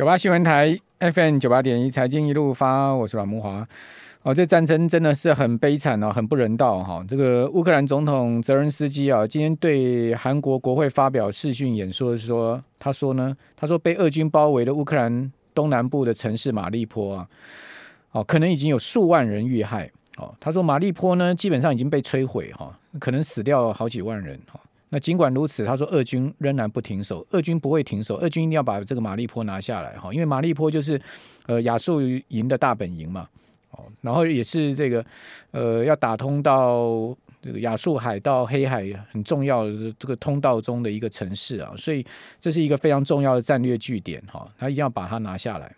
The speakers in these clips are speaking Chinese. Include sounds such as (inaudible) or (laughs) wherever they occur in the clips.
九八新闻台 FM 九八点一财经一路发，我是阮慕华。哦，这战争真的是很悲惨哦，很不人道哈。这个乌克兰总统泽伦斯基啊，今天对韩国国会发表视讯演说的说，他说呢，他说被俄军包围的乌克兰东南部的城市马利坡啊，哦，可能已经有数万人遇害。哦，他说马利坡呢，基本上已经被摧毁哈，可能死掉好几万人哈。那尽管如此，他说俄军仍然不停手，俄军不会停手，俄军一定要把这个马利坡拿下来哈，因为马利坡就是呃亚速营的大本营嘛，哦，然后也是这个呃要打通到这个亚速海到黑海很重要的这个通道中的一个城市啊，所以这是一个非常重要的战略据点哈，他一定要把它拿下来，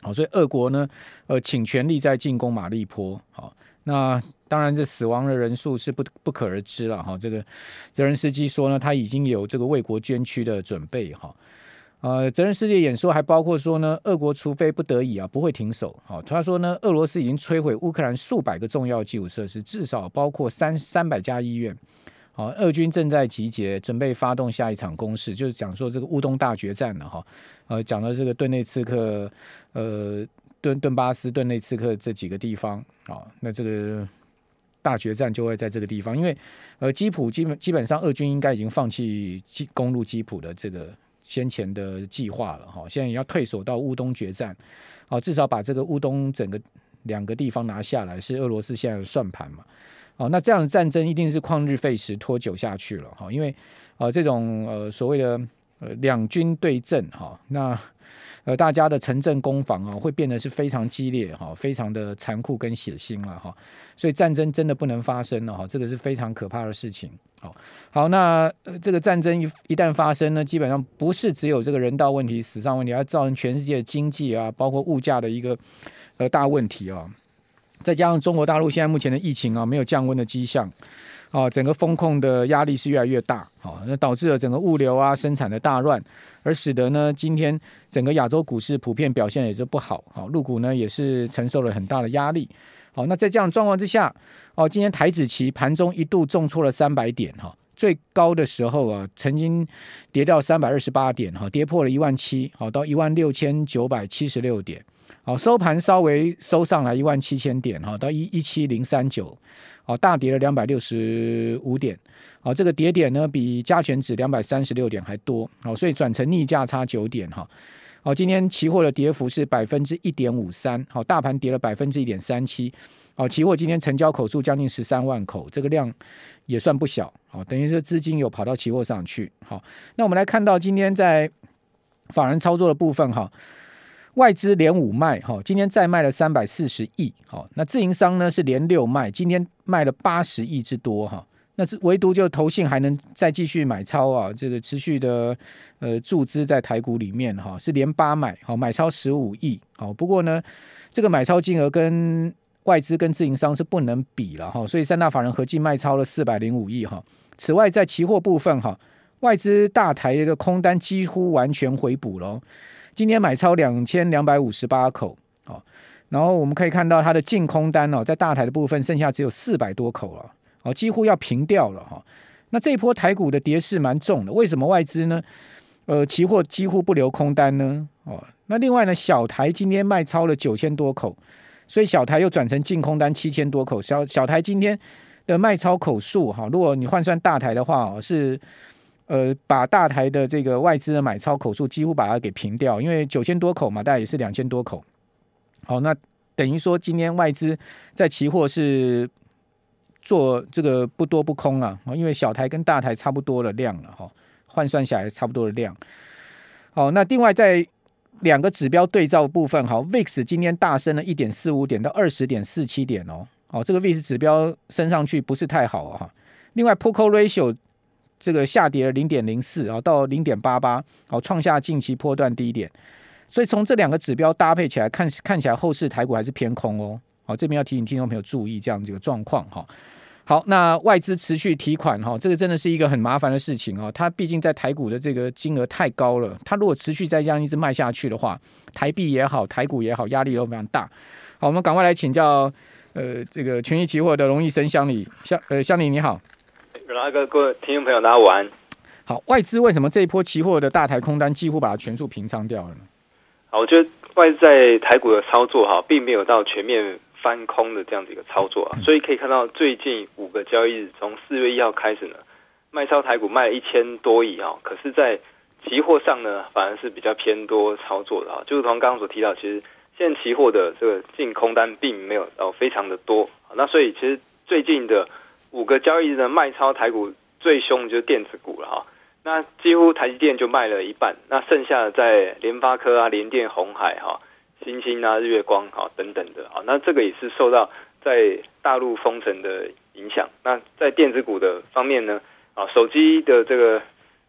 好，所以俄国呢呃请全力在进攻马利坡，好，那。当然，这死亡的人数是不不可而知了哈。这个泽伦斯基说呢，他已经有这个为国捐躯的准备哈。呃，泽伦斯基演说还包括说呢，俄国除非不得已啊，不会停手。好，他说呢，俄罗斯已经摧毁乌克兰数百个重要基础设施，至少包括三三百家医院。好，俄军正在集结，准备发动下一场攻势，就是讲说这个乌东大决战了哈。呃，讲了这个顿内茨克、呃顿顿巴斯、顿内茨克这几个地方啊，那这个。大决战就会在这个地方，因为呃，基辅基本基本上，俄军应该已经放弃攻入基辅的这个先前的计划了哈。现在也要退守到乌东决战，哦，至少把这个乌东整个两个地方拿下来，是俄罗斯现在的算盘嘛。哦，那这样的战争一定是旷日费时、拖久下去了哈。因为呃，这种呃所谓的呃两军对阵哈，那。呃，大家的城镇攻防啊，会变得是非常激烈哈，非常的残酷跟血腥了哈，所以战争真的不能发生了哈，这个是非常可怕的事情。好，好，那这个战争一一旦发生呢，基本上不是只有这个人道问题、死伤问题，还造成全世界的经济啊，包括物价的一个呃大问题啊。再加上中国大陆现在目前的疫情啊，没有降温的迹象。哦，整个风控的压力是越来越大，好，那导致了整个物流啊、生产的大乱，而使得呢，今天整个亚洲股市普遍表现也就不好，好，陆股呢也是承受了很大的压力，好，那在这样状况之下，哦，今天台指期盘中一度重挫了三百点，哈，最高的时候啊，曾经跌到三百二十八点，哈，跌破了一万七，好，到一万六千九百七十六点，好，收盘稍微收上来一万七千点，哈，到一一七零三九。哦，大跌了两百六十五点，哦，这个跌点呢比加权指两百三十六点还多，哦，所以转成逆价差九点哈，哦，今天期货的跌幅是百分之一点五三，好，大盘跌了百分之一点三七，好，期货今天成交口数将近十三万口，这个量也算不小，好，等于是资金有跑到期货上去，好，那我们来看到今天在法人操作的部分哈。外资连五卖，哈，今天再卖了三百四十亿，好，那自营商呢是连六卖，今天卖了八十亿之多，哈，那唯独就投信还能再继续买超啊，这个持续的呃注资在台股里面，哈，是连八买，好，买超十五亿，好，不过呢，这个买超金额跟外资跟自营商是不能比了，哈，所以三大法人合计卖超了四百零五亿，哈，此外在期货部分，哈，外资大台的空单几乎完全回补了。今天买超两千两百五十八口，哦，然后我们可以看到它的净空单哦，在大台的部分剩下只有四百多口了，哦，几乎要平掉了哈。那这一波台股的跌势蛮重的，为什么外资呢？呃，期货几乎不留空单呢？哦，那另外呢，小台今天卖超了九千多口，所以小台又转成净空单七千多口。小小台今天的卖超口数哈，如果你换算大台的话哦，是。呃，把大台的这个外资的买超口数几乎把它给平掉，因为九千多口嘛，大概也是两千多口。好，那等于说今天外资在期货是做这个不多不空啊，因为小台跟大台差不多的量了哈，换算下来差不多的量。好，那另外在两个指标对照部分，好，VIX 今天大升了一点四五点到二十点四七点哦，哦，这个 VIX 指标升上去不是太好啊。另外，Poco Ratio。这个下跌了零点零四啊，到零点八八，好，创下近期波段低点。所以从这两个指标搭配起来看，看起来后市台股还是偏空哦。好，这边要提醒听众朋友注意这样子一个状况哈。好，那外资持续提款哈，这个真的是一个很麻烦的事情哦。它毕竟在台股的这个金额太高了，它如果持续再这样一直卖下去的话，台币也好，台股也好，压力都非常大。好，我们赶快来请教呃这个群益期货的龙逸生襄理，襄呃襄理你好。那个各位听众朋友，大家晚安。好，外资为什么这一波期货的大台空单几乎把它全数平仓掉了呢？好，我觉得外资在台股的操作哈，并没有到全面翻空的这样子一个操作啊，所以可以看到最近五个交易日，从四月一号开始呢，卖超台股卖了一千多亿啊，可是，在期货上呢，反而是比较偏多操作的啊，就如同刚刚所提到，其实现在期货的这个净空单并没有哦非常的多，那所以其实最近的五个交易日的卖超台股最凶就是电子股了哈，那几乎台积电就卖了一半，那剩下的在联发科啊、联电、红海哈、星星啊、日月光哈等等的啊，那这个也是受到在大陆封城的影响，那在电子股的方面呢，啊手机的这个。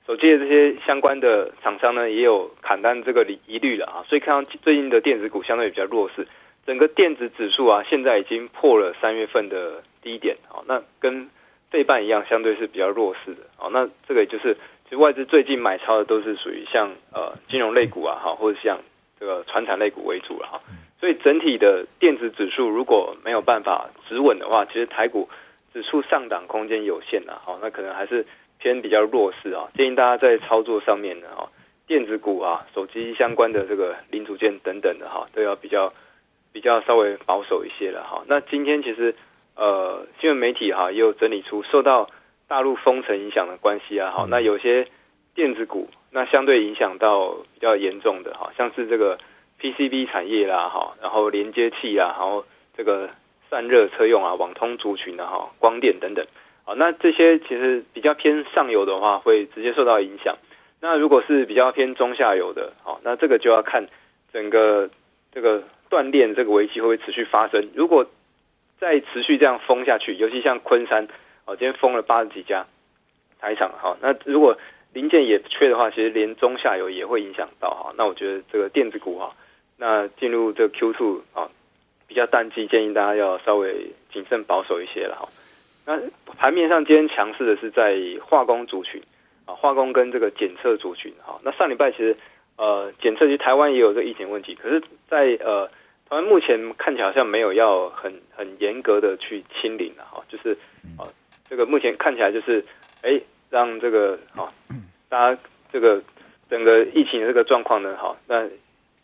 手机的这些相关的厂商呢，也有砍单这个疑虑了啊，所以看到最近的电子股相对比较弱势，整个电子指数啊，现在已经破了三月份的低点哦，那跟费半一样，相对是比较弱势的哦，那这个也就是其实外资最近买超的都是属于像呃金融类股啊，哈，或者像这个传产类股为主了哈，所以整体的电子指数如果没有办法止稳的话，其实台股指数上档空间有限呐，好，那可能还是。偏比较弱势啊，建议大家在操作上面呢，哈，电子股啊、手机相关的这个零组件等等的哈，都要比较比较稍微保守一些了哈。那今天其实呃，新闻媒体哈也有整理出受到大陆封城影响的关系啊，哈，那有些电子股那相对影响到比较严重的哈，像是这个 PCB 产业啦，哈，然后连接器啊，然后这个散热车用啊、网通族群啊、哈、光电等等。那这些其实比较偏上游的话，会直接受到影响。那如果是比较偏中下游的，好，那这个就要看整个这个断链这个危机会不会持续发生。如果再持续这样封下去，尤其像昆山，哦，今天封了八十几家台厂，好，那如果零件也缺的话，其实连中下游也会影响到，哈。那我觉得这个电子股哈，那进入这个 Q2 啊，比较淡季，建议大家要稍微谨慎保守一些了，哈。那盘面上今天强势的是在化工族群啊，化工跟这个检测族群哈。那上礼拜其实呃检测其实台湾也有这疫情问题，可是在呃台湾目前看起来好像没有要很很严格的去清零了哈，就是啊这个目前看起来就是哎让这个啊大家这个整个疫情的这个状况呢哈，那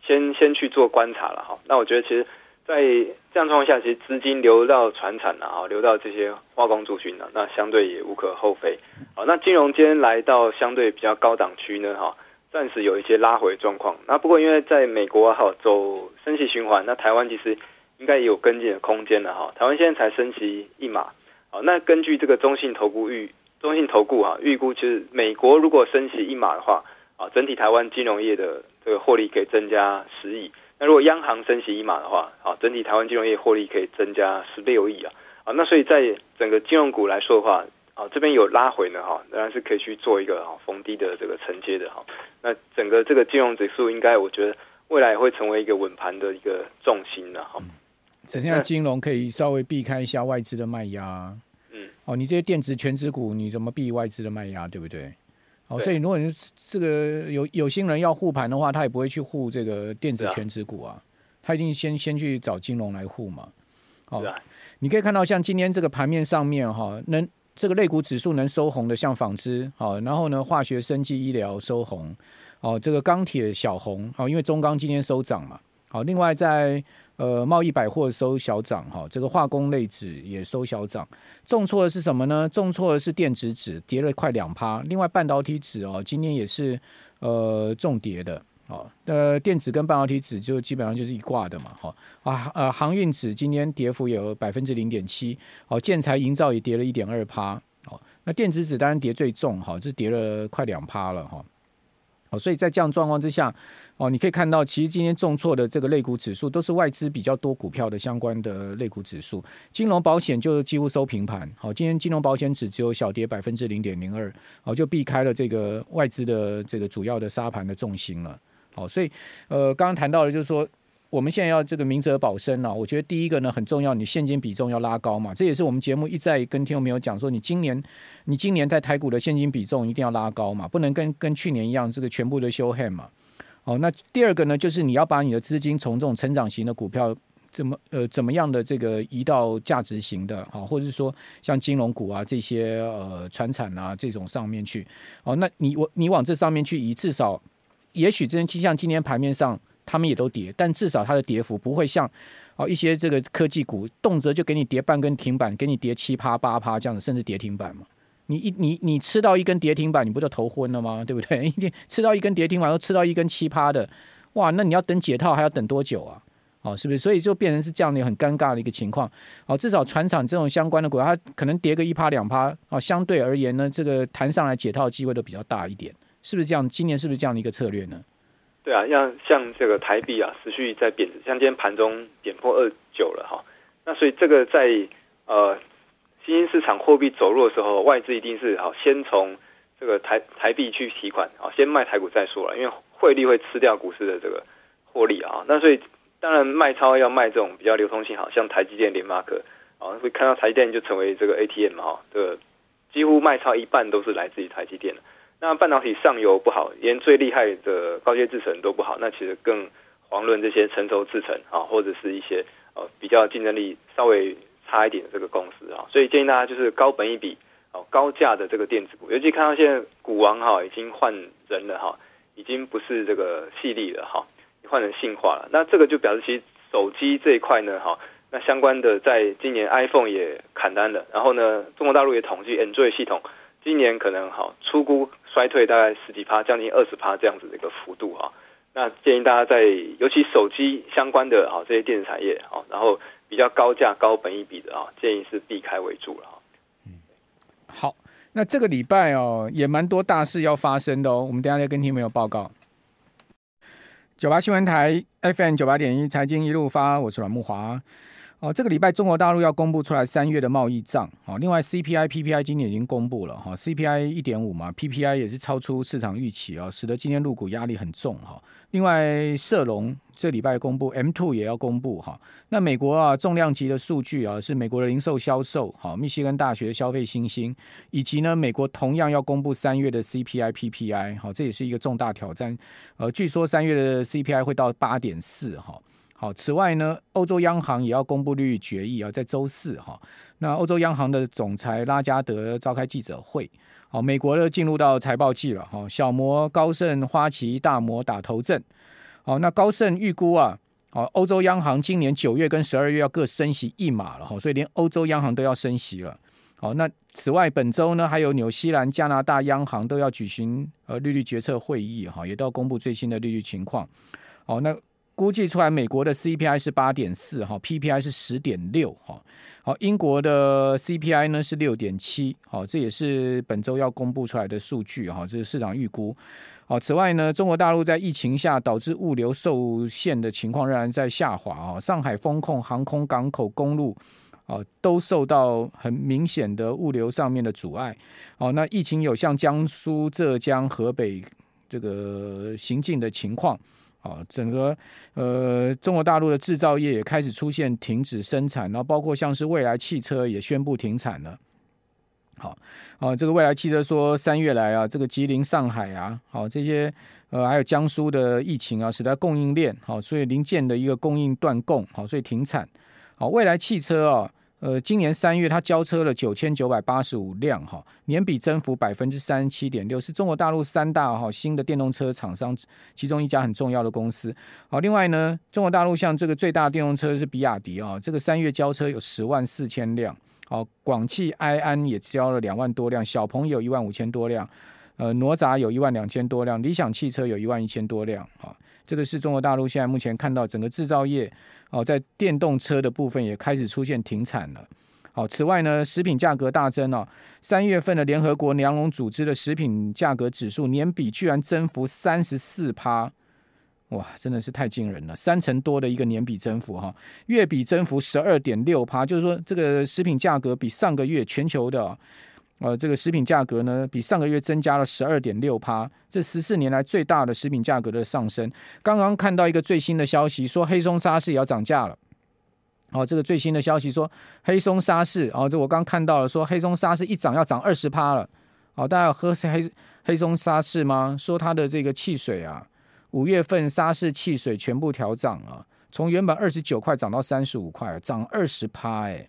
先先去做观察了哈。那我觉得其实。在这样状况下，其实资金流到船产啊，流到这些化工族群呢，那相对也无可厚非。好，那金融今天来到相对比较高档区呢，哈，暂时有一些拉回状况。那不过因为在美国哈走升息循环，那台湾其实应该也有跟进的空间的哈。台湾现在才升息一码，好，那根据这个中信投顾预中信投顾哈预估，其实美国如果升息一码的话，啊，整体台湾金融业的这个获利可以增加十亿。那如果央行升息一码的话，啊，整体台湾金融业获利可以增加十六亿啊，啊，那所以在整个金融股来说的话，啊，这边有拉回呢，哈，当然是可以去做一个哈逢低的这个承接的哈。那整个这个金融指数应该，我觉得未来会成为一个稳盘的一个重心了哈。只剩下金融可以稍微避开一下外资的卖压，嗯，哦，你这些电子权值股你怎么避外资的卖压，对不对？哦，所以如果你这个有有心人要护盘的话，他也不会去护这个电子权值股啊，他一定先先去找金融来护嘛。哦，你可以看到像今天这个盘面上面哈，能这个类股指数能收红的，像纺织，好，然后呢，化学、生技、医疗收红，哦，这个钢铁小红，好，因为中钢今天收涨嘛。好，另外在呃贸易百货收小涨哈，这个化工类指也收小涨，重挫的是什么呢？重挫的是电子指跌了快两趴，另外半导体指哦今天也是呃重跌的哦，呃电子跟半导体指就基本上就是一挂的嘛哈啊呃航运指今天跌幅有百分之零点七，哦建材营造也跌了一点二趴，哦那电子指当然跌最重哈，这跌了快两趴了哈。所以在这样状况之下，哦，你可以看到，其实今天重挫的这个类股指数都是外资比较多股票的相关的类股指数，金融保险就几乎收平盘。好，今天金融保险指只有小跌百分之零点零二，好，就避开了这个外资的这个主要的杀盘的重心了。好，所以呃，刚刚谈到的就是说。我们现在要这个明哲保身呢，我觉得第一个呢很重要，你现金比重要拉高嘛，这也是我们节目一再跟听众朋友讲说，你今年你今年在台股的现金比重一定要拉高嘛，不能跟跟去年一样这个全部的修 hand 嘛。哦，那第二个呢，就是你要把你的资金从这种成长型的股票怎么呃怎么样的这个移到价值型的啊，或者是说像金融股啊这些呃传产啊这种上面去。哦，那你我你往这上面去移，至少也许真像今天盘面上。他们也都跌，但至少它的跌幅不会像哦一些这个科技股动辄就给你跌半根停板，给你跌七趴八趴这样子，甚至跌停板嘛。你一你你吃到一根跌停板，你不就头昏了吗？对不对？一天吃到一根跌停板，又吃到一根七趴的，哇，那你要等解套还要等多久啊？哦，是不是？所以就变成是这样的很尴尬的一个情况。哦，至少船厂这种相关的股，它可能跌个一趴两趴，哦，相对而言呢，这个弹上来解套的机会都比较大一点，是不是这样？今年是不是这样的一个策略呢？对啊，像像这个台币啊，持续在贬值，像今天盘中点破二九了哈。那所以这个在呃新兴市场货币走弱的时候，外资一定是好先从这个台台币去提款，好先卖台股再说了，因为汇率会吃掉股市的这个获利啊。那所以。当然，卖超要卖这种比较流通性好，像台积电、联发科啊，会看到台积电就成为这个 ATM 哈，这个几乎卖超一半都是来自于台积电的。那半导体上游不好，连最厉害的高阶制程都不好，那其实更遑论这些成熟制程啊，或者是一些呃比较竞争力稍微差一点的这个公司啊。所以建议大家就是高本益比、哦高价的这个电子股，尤其看到现在股王哈已经换人了哈，已经不是这个矽力了哈。换成信化了，那这个就表示其实手机这一块呢，哈，那相关的在今年 iPhone 也砍单了，然后呢，中国大陆也统计 Android 系统今年可能好出估衰退大概十几趴，将近二十趴这样子的一个幅度哈。那建议大家在尤其手机相关的哈这些电子产业哈，然后比较高价高本益比的啊，建议是避开为主了。嗯，好，那这个礼拜哦也蛮多大事要发生的哦，我们等下再跟听众朋友报告。九八新闻台 FM 九八点一财经一路发，我是阮慕华。哦，这个礼拜中国大陆要公布出来三月的贸易账。哦，另外 CPI、PPI 今年已经公布了哈，CPI 一点五嘛，PPI 也是超出市场预期啊，使得今天入股压力很重哈。另外，社融这礼拜公布，M2 也要公布哈。那美国啊，重量级的数据啊，是美国的零售销售，好，密西根大学消费信心，以及呢，美国同样要公布三月的 CPI、PPI，好，这也是一个重大挑战。呃，据说三月的 CPI 会到八点四哈。好，此外呢，欧洲央行也要公布利率决议啊，在周四哈。那欧洲央行的总裁拉加德召开记者会。好，美国呢进入到财报季了哈。小摩、高盛、花旗、大摩打头阵。好，那高盛预估啊，好，欧洲央行今年九月跟十二月要各升息一码了哈，所以连欧洲央行都要升息了。好，那此外本周呢，还有纽西兰、加拿大央行都要举行呃利率决策会议哈，也都要公布最新的利率情况。好，那。估计出来，美国的 CPI 是八点四哈，PPI 是十点六哈。好，英国的 CPI 呢是六点七，好，这也是本周要公布出来的数据哈，这是市场预估。好，此外呢，中国大陆在疫情下导致物流受限的情况仍然在下滑啊。上海封控，航空、港口、公路啊都受到很明显的物流上面的阻碍。好，那疫情有向江苏、浙江、河北这个行进的情况。啊，整个呃，中国大陆的制造业也开始出现停止生产，然后包括像是蔚来汽车也宣布停产了。好，啊，这个蔚来汽车说三月来啊，这个吉林、上海啊，好这些呃，还有江苏的疫情啊，使得供应链好，所以零件的一个供应断供，好，所以停产。好，蔚来汽车啊。呃，今年三月，它交车了九千九百八十五辆，哈，年比增幅百分之三十七点六，是中国大陆三大哈新的电动车厂商其中一家很重要的公司。好，另外呢，中国大陆像这个最大电动车是比亚迪啊，这个三月交车有十万四千辆，好，广汽埃安也交了两万多辆，小鹏有一万五千多辆，呃，哪吒有一万两千多辆，理想汽车有一万一千多辆，啊，这个是中国大陆现在目前看到整个制造业。哦，在电动车的部分也开始出现停产了。好，此外呢，食品价格大增哦。三月份的联合国粮农组织的食品价格指数年比居然增幅三十四趴，哇，真的是太惊人了，三成多的一个年比增幅哈。月比增幅十二点六趴，就是说这个食品价格比上个月全球的。呃，这个食品价格呢，比上个月增加了十二点六趴，这十四年来最大的食品价格的上升。刚刚看到一个最新的消息，说黑松沙士也要涨价了。哦，这个最新的消息说黑松沙士，哦，这我刚看到了，说黑松沙士一涨要涨二十趴了。哦，大家要喝黑黑松沙士吗？说它的这个汽水啊，五月份沙士汽水全部调涨啊，从原本二十九块涨到三十五块，涨二十趴，哎。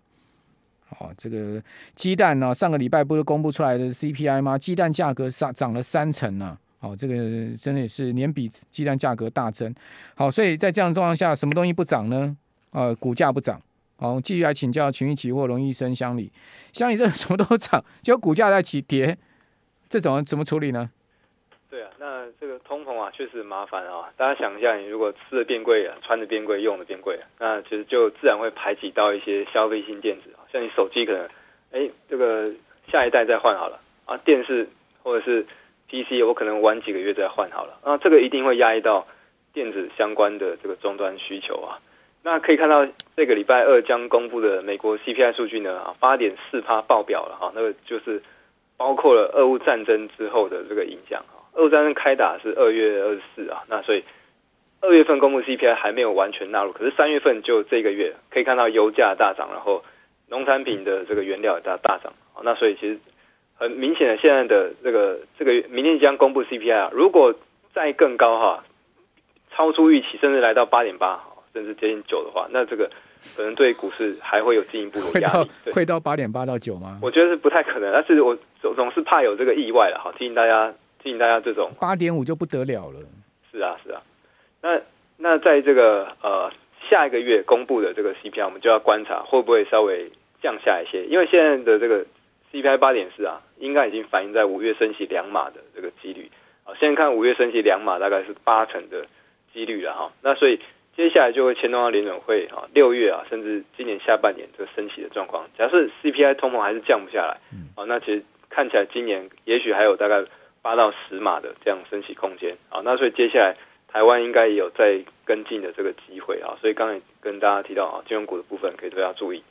哦，这个鸡蛋呢，上个礼拜不是公布出来的 CPI 吗？鸡蛋价格上涨了三成呢。好，这个真的也是年比鸡蛋价格大增。好，所以在这样的状况下，什么东西不涨呢？呃，股价不涨。好，继续来请教群益期货龙医生乡里，乡里这 (laughs) 什么都涨，结果股价在起跌，这种怎么处理呢？对啊，那这个通膨啊，确实麻烦啊。大家想一下，你如果吃的变贵啊，穿的变贵，用的变贵了，那其实就自然会排挤到一些消费性电子，像你手机可能，哎，这个下一代再换好了啊，电视或者是 PC，我可能晚几个月再换好了，那这个一定会压抑到电子相关的这个终端需求啊。那可以看到，这个礼拜二将公布的美国 CPI 数据呢，啊，八点四趴爆表了哈，那个就是包括了俄乌战争之后的这个影响哈。俄乌战争开打是二月二十四啊，那所以二月份公布 CPI 还没有完全纳入，可是三月份就这个月可以看到油价大涨，然后农产品的这个原料也大大涨啊，那所以其实很明显的，现在的这个这个明天将公布 CPI 啊，如果再更高哈，超出预期，甚至来到八点八。甚至接近九的话，那这个可能对股市还会有进一步的压力。会到八点八到九吗？我觉得是不太可能，但是我总总是怕有这个意外了哈。提醒大家，提醒大家这种八点五就不得了了。是啊，是啊。那那在这个呃下一个月公布的这个 CPI，我们就要观察会不会稍微降下一些，因为现在的这个 CPI 八点四啊，应该已经反映在五月升息两码的这个几率啊。现在看五月升息两码大概是八成的几率了哈。那所以。接下来就会牵动到联准会啊，六月啊，甚至今年下半年这个升息的状况。假设 CPI 通膨还是降不下来，啊，那其实看起来今年也许还有大概八到十码的这样升息空间啊。那所以接下来台湾应该也有在跟进的这个机会啊。所以刚才跟大家提到啊，金融股的部分可以都要注意。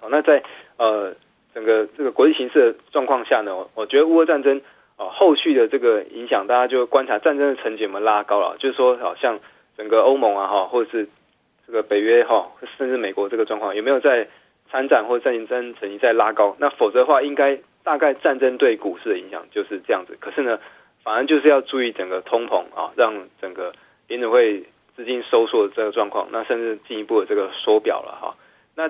好，那在呃整个这个国际形势的状况下呢，我觉得乌俄战争啊后续的这个影响，大家就观察战争的层级有没有拉高了，就是说好像。整个欧盟啊，哈，或者是这个北约哈，甚至美国这个状况有没有在参战或者战争层级在拉高？那否则的话，应该大概战争对股市的影响就是这样子。可是呢，反而就是要注意整个通膨啊，让整个联准会资金收缩的这个状况，那甚至进一步的这个缩表了哈。那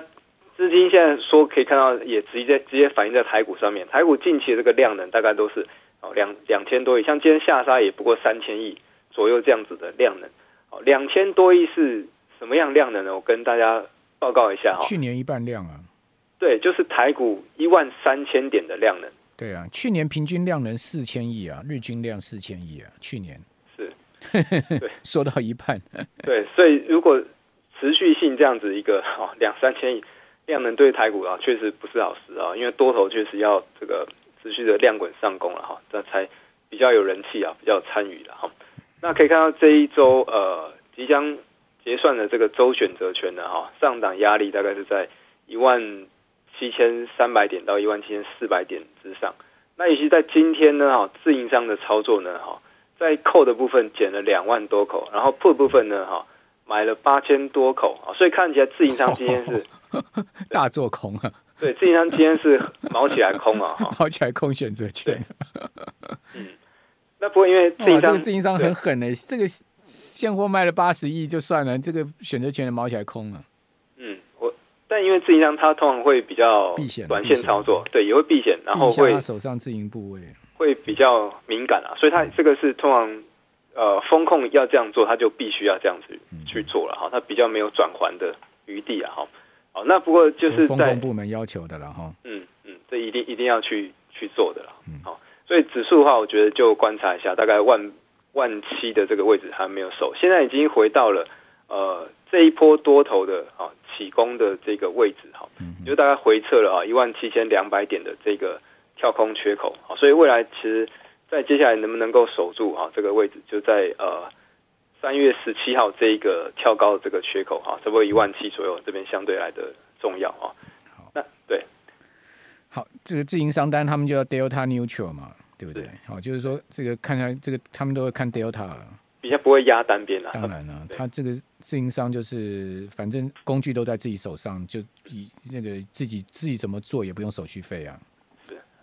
资金现在说可以看到，也直接直接反映在台股上面。台股近期的这个量能大概都是哦两两千多亿，像今天下杀也不过三千亿左右这样子的量能。两千多亿是什么样量能呢？我跟大家报告一下哈。去年一半量啊。对，就是台股一万三千点的量能。对啊，去年平均量能四千亿啊，日均量四千亿啊，去年是。对，说到一半。对，所以如果持续性这样子一个哦两三千亿量能对台股啊，确实不是好事啊，因为多头确实要这个持续的量滚上攻了哈，这才比较有人气啊，比较参与了哈。那可以看到这一周呃即将结算的这个周选择权呢哈，上档压力大概是在一万七千三百点到一万七千四百点之上。那尤其在今天呢哈，自营商的操作呢哈，在 call 的部分减了两万多口，然后 put 部分呢哈买了八千多口啊，所以看起来自营商今天是 (laughs) 大做空啊。对，自营商今天是毛起来空啊，(laughs) 毛起来空选择权。嗯。那不会，因为这个自营商很狠呢。这个现货卖了八十亿就算了，这个选择权的毛起来空了。嗯，我但因为自营商他通常会比较避险，短线操作，对，也会避险，然后会他手上自营部位会比较敏感啊，所以他这个是通常呃风控要这样做，他就必须要这样子去做了哈，他比较没有转还的余地啊哈。好，那不过就是在风控部门要求的了哈。嗯嗯，这一定一定要去去做的了。嗯，好。所以指数的话，我觉得就观察一下，大概万万七的这个位置还没有守，现在已经回到了呃这一波多头的啊起攻的这个位置哈，就大概回撤了啊一万七千两百点的这个跳空缺口啊，所以未来其实在接下来能不能够守住啊这个位置，就在呃三月十七号这一个跳高的这个缺口啊，差不多一万七左右，这边相对来的重要啊。那对。好，这个自营商单他们就要 Delta Neutral 嘛，对不对？好，就是说这个看看这个他们都会看 Delta，比较不会压单边了。当然了、(laughs) 啊，他这个自营商就是反正工具都在自己手上，就以那个自己自己怎么做也不用手续费啊。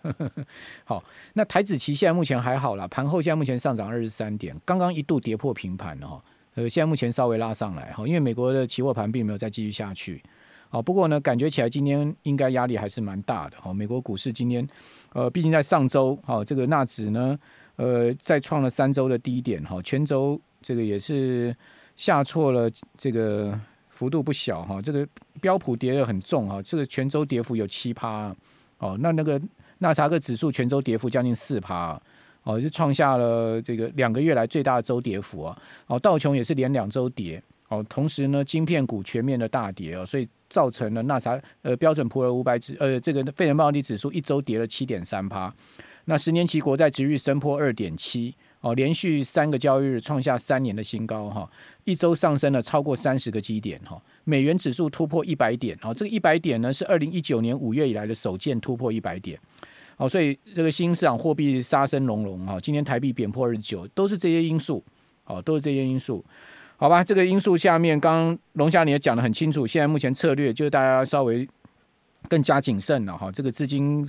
(laughs) 好，那台指期现在目前还好啦，盘后现在目前上涨二十三点，刚刚一度跌破平盘哦，呃，现在目前稍微拉上来哈，因为美国的期货盘并没有再继续下去。好，不过呢，感觉起来今天应该压力还是蛮大的。哈，美国股市今天，呃，毕竟在上周，好，这个纳指呢，呃，再创了三周的低点哈，全周这个也是下挫了，这个幅度不小哈。这个标普跌得很重哈，这个全周跌幅有七趴哦。那那个纳斯达克指数全周跌幅将近四趴哦，就创下了这个两个月来最大的周跌幅啊。哦，道琼也是连两周跌哦，同时呢，晶片股全面的大跌哦，所以造成了纳斯呃标准普尔五百指呃这个费城半导体指数一周跌了七点三趴。那十年期国债殖率升破二点七哦，连续三个交易日创下三年的新高哈，一周上升了超过三十个基点哈，美元指数突破一百点哦，这个一百点呢是二零一九年五月以来的首见突破一百点哦，所以这个新市场货币杀声隆隆哈，今天台币贬破二十九，都是这些因素哦，都是这些因素，好吧，这个因素下面，刚龙虾你也讲得很清楚，现在目前策略就是大家稍微更加谨慎了哈，这个资金。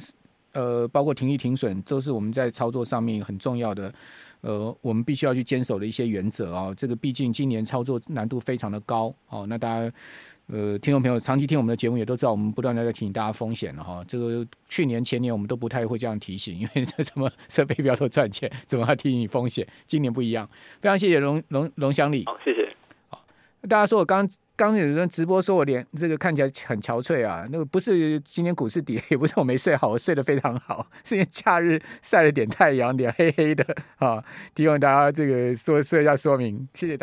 呃，包括停利停损，都是我们在操作上面很重要的，呃，我们必须要去坚守的一些原则啊。这个毕竟今年操作难度非常的高哦。那大家呃，听众朋友长期听我们的节目也都知道，我们不断的在提醒大家风险了哈。这个去年前年我们都不太会这样提醒，(laughs) 因为这什么设备标都赚钱，怎么还提醒你风险？今年不一样，非常谢谢龙龙龙祥理，好，谢谢。好，大家说我刚。刚有人直播说我脸这个看起来很憔悴啊，那个不是今天股市跌，(laughs) 也不是我没睡好，我睡得非常好，(laughs) 是因为假日晒了点太阳，脸黑黑的啊，希望大家这个说说一下说明，谢谢大家。